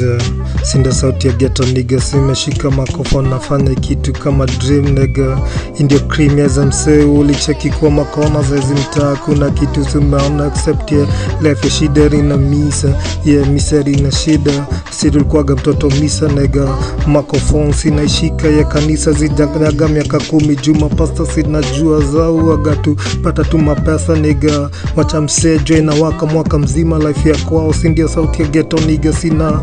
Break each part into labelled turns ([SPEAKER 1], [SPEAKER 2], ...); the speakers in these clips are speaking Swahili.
[SPEAKER 1] Yeah. Sinda sauti ya ghetto nigga, simeshika makofon nafanya kitu kama dream nigga, indio cream ya msee ulicheki kwa makona zezi mtaa, kuna kitu tumeona accept ya life ya shida rina misa yeah, miseri na shida. Sidulikuwaga mtoto misa nega makofon sinaishika ya kanisa zijanyaga miaka kumi. Juma pasta sinajua zau agatu pata tu mapesa nega wacha msejwe na waka mwaka mzima life ya kwao. Sindio sauti ya geto niga sina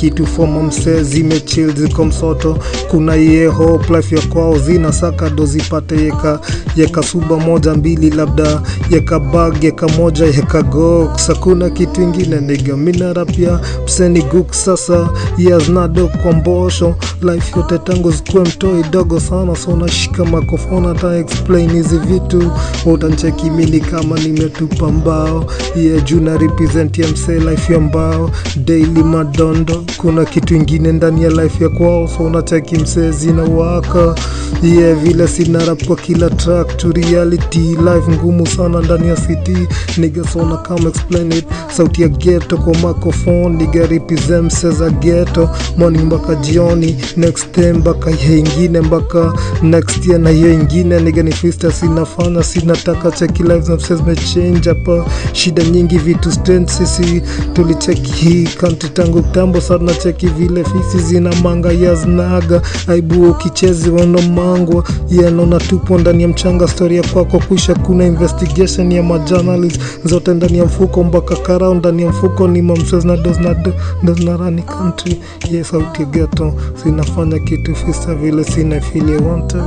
[SPEAKER 1] kitu foma msee zimechil ziko msoto. Kuna yeho hope ya kwao zina saka do zipate yeka yeka suba moja mbili labda yeka bag yeka moja yeka gox. Hakuna kitu ingine niga minara pia mseni guk sasa. Yaznado kwa mbosho life yote tangu zikuwe mtoi dogo sana so nashika makofona ta explain hizi vitu. Utancheki mini kama nimetupa mbao. Yeah, juu na represent ya msee life ya mbao. Daily madondo kuna kitu ingine ndani ya life ya kwao so unacheki msee zinawaka yeah, vile sina kwa kila track to reality life ngumu sana ndani ya city. Niga sona kama explain it. Sauti ya ghetto kwa represent msee za ghetto. Morning jioni next day mpaka hiyo ingine mpaka next year na hiyo ingine. Niga ni sinataka cheki lives zimechange hapa. Shida nyingi vitu strange. Sisi tulicheki hii country tangu kitambo sana. Cheki vile fisi zina manga yaznaga aibu ukichezi wanomangwa yanaona tupo ndani ya mchanga. Storia kwako kuisha kuna investigation ya majournalist zote ndani ya mfuko mpaka karao ndani ya mfuko. Ni mamses na country. Ye sauti geto sinafanya kitu fisa vile sina fili wanted